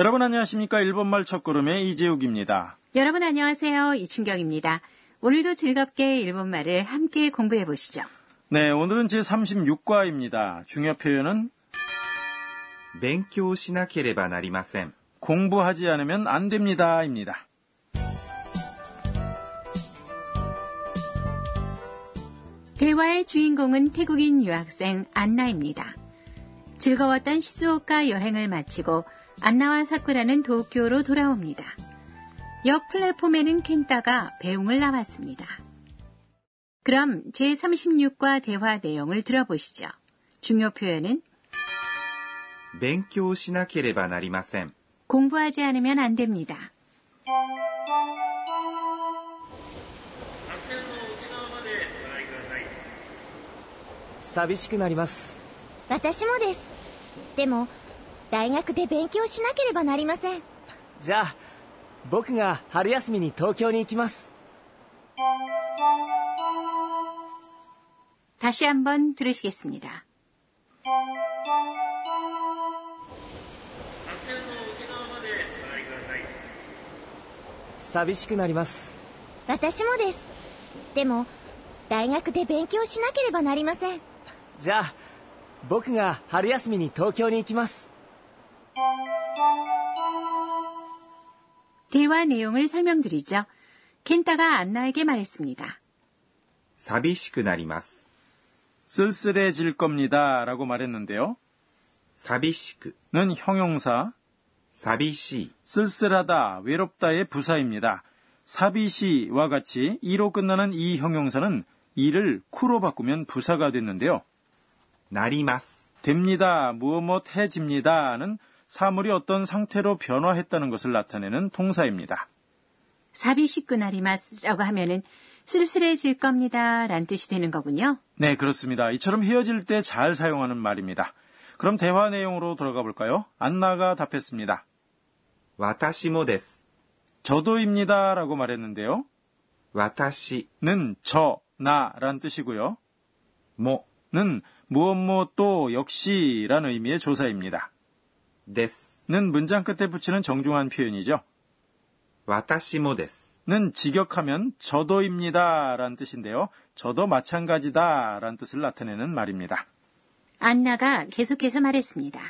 여러분 안녕하십니까? 일본말 첫걸음의 이재욱입니다. 여러분 안녕하세요. 이춘경입니다. 오늘도 즐겁게 일본말을 함께 공부해 보시죠. 네, 오늘은 제36과입니다. 중요 표현은 勉強しなければなりません。 공부하지 않으면 안 됩니다입니다. 대화의 주인공은 태국인 유학생 안나입니다. 즐거웠던 시즈오카 여행을 마치고 안나와 사쿠라는 도쿄로 돌아옵니다. 역 플랫폼에는 켄타가 배웅을 나왔습니다. 그럼 제36과 대화 내용을 들어보시죠. 중요 표현은 勉強しなければなりません。 공부하지 않으면 안 됩니다. 白線の内側までご覧ください寂しくなります私もです でも大学で勉強しなければなりませんじゃあ僕が春休みに東京に行きます 다시 한번 들으시겠습니다. 白線の内側までご覧ください寂しくなります私もですでも大学で勉強しなければなりませんじゃあ 僕が春休みに東京に行きます 대화 내용을 설명드리죠. 켄타가 안나에게 말했습니다. 寂しくなります。 쓸쓸해질 겁니다. 라고 말했는데요. 寂しく、 는 형용사, 寂しい、 쓸쓸하다, 외롭다의 부사입니다. 사비시와 같이 이로 끝나는 이 형용사는 이를 쿠로 바꾸면 부사가 됐는데요. 나리마스. 됩니다. 무엇 해집니다는 사물이 어떤 상태로 변화했다는 것을 나타내는 동사입니다. 사비식구 나리마스라고 하면은 쓸쓸해질 겁니다. 라는 뜻이 되는 거군요. 네, 그렇습니다. 이처럼 헤어질 때 잘 사용하는 말입니다. 그럼 대화 내용으로 들어가 볼까요? 안나가 답했습니다. 와타시모 데스. 저도입니다. 라고 말했는데요. 와타시는 저, 나란 뜻이고요. 모는 무엇 무엇도 역시란 의미의 조사입니다. です。 는 문장 끝에 붙이는 정중한 표현이죠. 私もです。 는 직역하면 저도입니다. 란 뜻인데요. 저도 마찬가지다. 란 뜻을 나타내는 말입니다. 안나가 계속해서 말했습니다.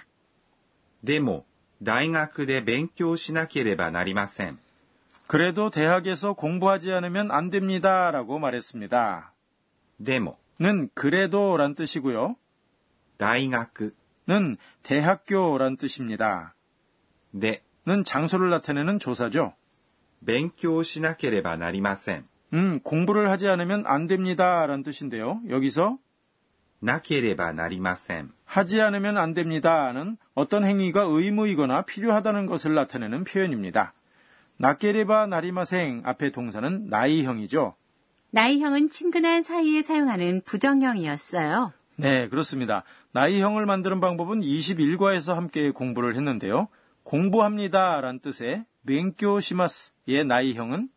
でも、大学で勉強しなければなりません。 그래도 대학에서 공부하지 않으면 안 됩니다. 라고 말했습니다. でも、 는 그래도 란 뜻이고요. 大学 는 대학교란 뜻입니다. で 는 장소를 나타내는 조사죠. 勉強しなければなりません。 음, 공부를 하지 않으면 안 됩니다. 란 뜻인데요. 여기서 なければなりません。 하지 않으면 안 됩니다는 어떤 행위가 의무이거나 필요하다는 것을 나타내는 표현입니다. 나케레바 나리마생 앞의 동사는 나이형이죠. 나이형은 친근한 사이에 사용하는 부정형이었어요. 네, 그렇습니다. 나이형을 만드는 방법은 21과에서 함께 공부를 했는데요. 공부합니다 라는 뜻의 맹교시마스의 나이형은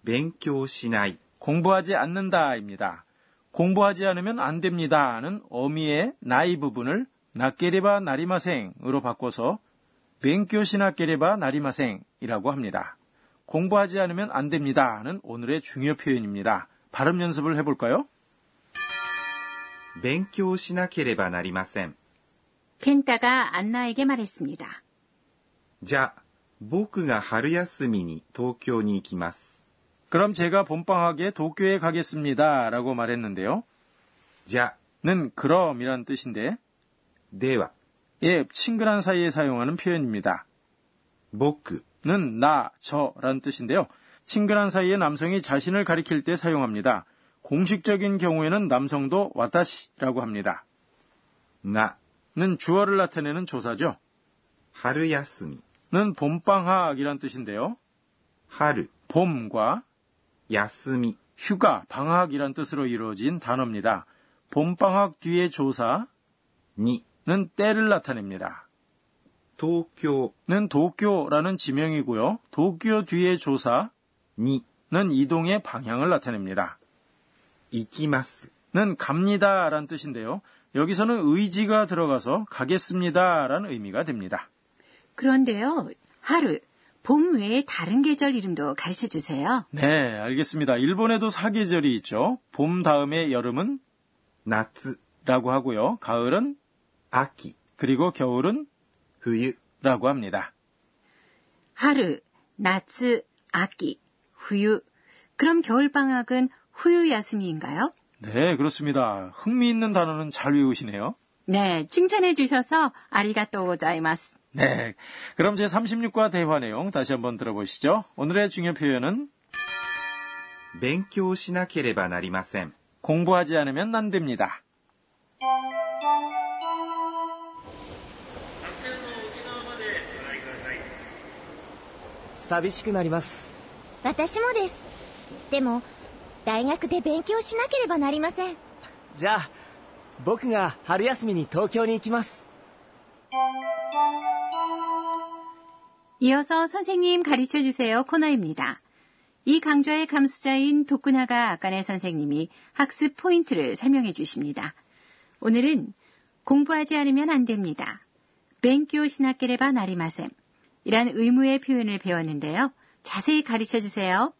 맹교시나이 공부하지 않는다입니다. 공부하지 않으면 안 됩니다는 어미의 나이 부분을 나케레바 나리마생으로 바꿔서 맹교시나 케레바 나리마생이라고 합니다. 공부하지 않으면 안 됩니다는 오늘의 중요 표현입니다. 발음 연습을 해볼까요? 勉強しなければなりません。 켄타가 안나에게 말했습니다. じゃあ、僕が春休みに東京に行きます。 그럼 제가 봄방학에 도쿄에 가겠습니다. 라고 말했는데요. じゃあ、 는 그럼이란 뜻인데, では、 예, 친근한 사이에 사용하는 표현입니다. 僕 는 나, 저 라는 뜻인데요. 친근한 사이에 남성이 자신을 가리킬 때 사용합니다. 공식적인 경우에는 남성도 와타시라고 합니다. 나는 주어를 나타내는 조사죠. 하루야스미는 봄방학이란 뜻인데요. 하루 봄과 야스미 휴가 방학이란 뜻으로 이루어진 단어입니다. 봄방학 뒤에 조사 니는 때를 나타냅니다. 도쿄는 도쿄라는 지명이고요. 도쿄 뒤에 조사 니는 이동의 방향을 나타냅니다. 이기마스는 갑니다라는 뜻인데요. 여기서는 의지가 들어가서 가겠습니다라는 의미가 됩니다. 그런데요, 하루 봄 외에 다른 계절 이름도 가르쳐 주세요. 네, 알겠습니다. 일본에도 사계절이 있죠. 봄 다음에 여름은 나츠라고 하고요. 가을은 아키, 그리고 겨울은 冬、 라고 합니다. 하루, 나츠, 아기, 후유. 그럼 겨울방학은 후유 야스미인가요? 네, 그렇습니다. 흥미있는 단어는 잘 외우시네요. 네, 칭찬해 주셔서 아리가또 고자이마스. 네. 그럼 제 36과 대화 내용 다시 한번 들어보시죠. 오늘의 중요 표현은 勉強しなければなりません。 공부하지 않으면 안 됩니다. 寂しくなります私もですでも大学で勉強しなければなりませんじゃあ僕が春休みに東京に行きます 이어서 선생님 가르쳐 주세요 코너입니다. 이 강좌의 감수자인 도쿠나가 아까네 선생님이 학습 포인트를 설명해 주십니다. 오늘은 공부하지 않으면 안 됩니다. 뱅교 시나케레바 나리마셈 이란 의무의 표현을 배웠는데요. 자세히 가르쳐 주세요.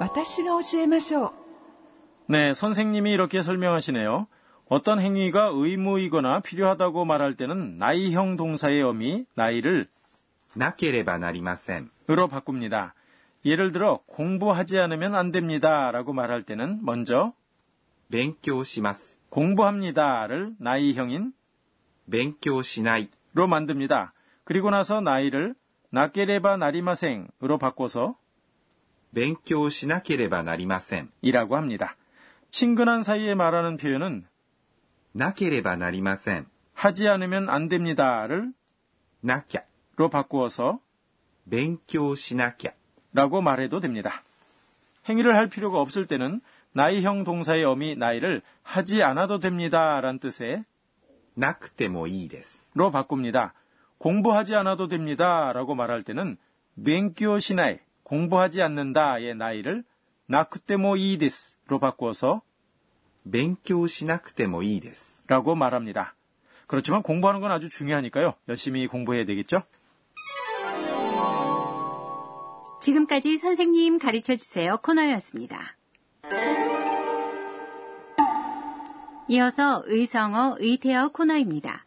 私が教えましょう 네, 선생님이 이렇게 설명하시네요. 어떤 행위가 의무이거나 필요하다고 말할 때는 나이형 동사의 어미 나이를 なければなりません。 으로 바꿉니다. 예를 들어 공부하지 않으면 안 됩니다라고 말할 때는 먼저 勉強します。 공부합니다를 나이형인 勉強しない。 로 만듭니다. 그리고 나서 나이를 나케레바 나리마생으로 바꿔서 勉強しなければなりません。 이라고 합니다. 친근한 사이에 말하는 표현은 なければなりません。 하지 않으면 안 됩니다를 なきゃ。 로 바꾸어서 勉強しなきゃ。 라고 말해도 됩니다. 행위를 할 필요가 없을 때는 나이형 동사의 어미 나이를 하지 않아도 됩니다. 란 뜻의 なくてもいいです。 로 바꿉니다. 공부하지 않아도 됩니다. 라고 말할 때는 맹교 시나이, 공부하지 않는다의 나이를 나쿠테모 이데스로 바꾸어서 맹교 시나쿠테모 이데스 라고 말합니다. 그렇지만 공부하는 건 아주 중요하니까요. 열심히 공부해야 되겠죠? 지금까지 선생님 가르쳐 주세요 코너였습니다. 이어서 의성어 의태어 코너입니다.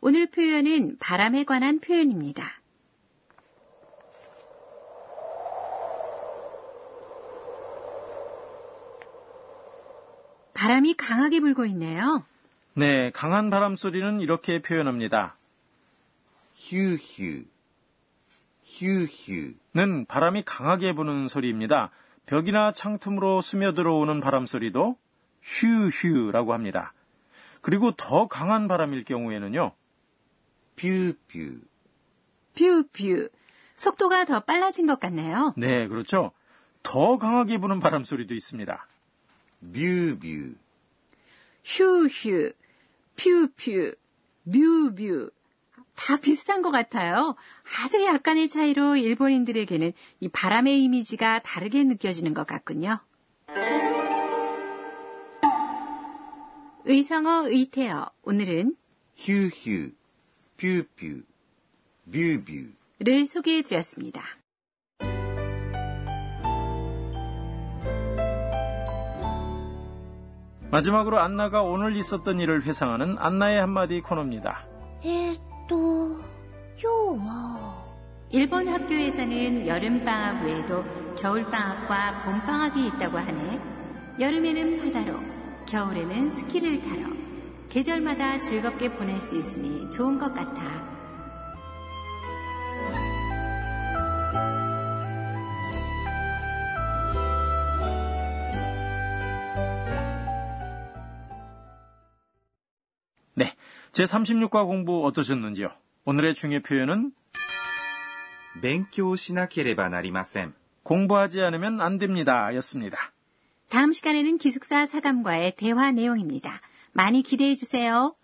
오늘 표현은 바람에 관한 표현입니다. 바람이 강하게 불고 있네요. 네, 강한 바람 소리는 이렇게 표현합니다. 휴휴, 휴휴는 바람이 강하게 부는 소리입니다. 벽이나 창틈으로 스며들어오는 바람 소리도 휴휴라고 합니다. 그리고 더 강한 바람일 경우에는요, ピューピュー. ピューピュー. 속도가 더 빨라진 것 같네요. 네, 그렇죠. 더 강하게 부는 바람 소리도 있습니다. 뮤뮤. ヒューヒュー. ピューピュー. ビュービュー. 다 비슷한 것 같아요. 아주 약간의 차이로 일본인들에게는 이 바람의 이미지가 다르게 느껴지는 것 같군요. 의성어 의태어 오늘은 휴휴 뷰뷰, 뷰뷰를 소개해 드렸습니다. 마지막으로 안나가 오늘 있었던 일을 회상하는 안나의 한마디 코너입니다. 에또 요워. 일본 학교에서는 여름방학 외에도 겨울방학과 봄방학이 있다고 하네. 여름에는 바다로, 겨울에는 스키를 타러, 계절마다 즐겁게 보낼 수 있으니 좋은 것 같아. 네, 제 36과 공부 어떠셨는지요? 오늘의 중요 표현은 勉強しなければなりません。 공부하지 않으면 안 됩니다. 였습니다. 다음 시간에는 기숙사 사감과의 대화 내용입니다. 많이 기대해 주세요.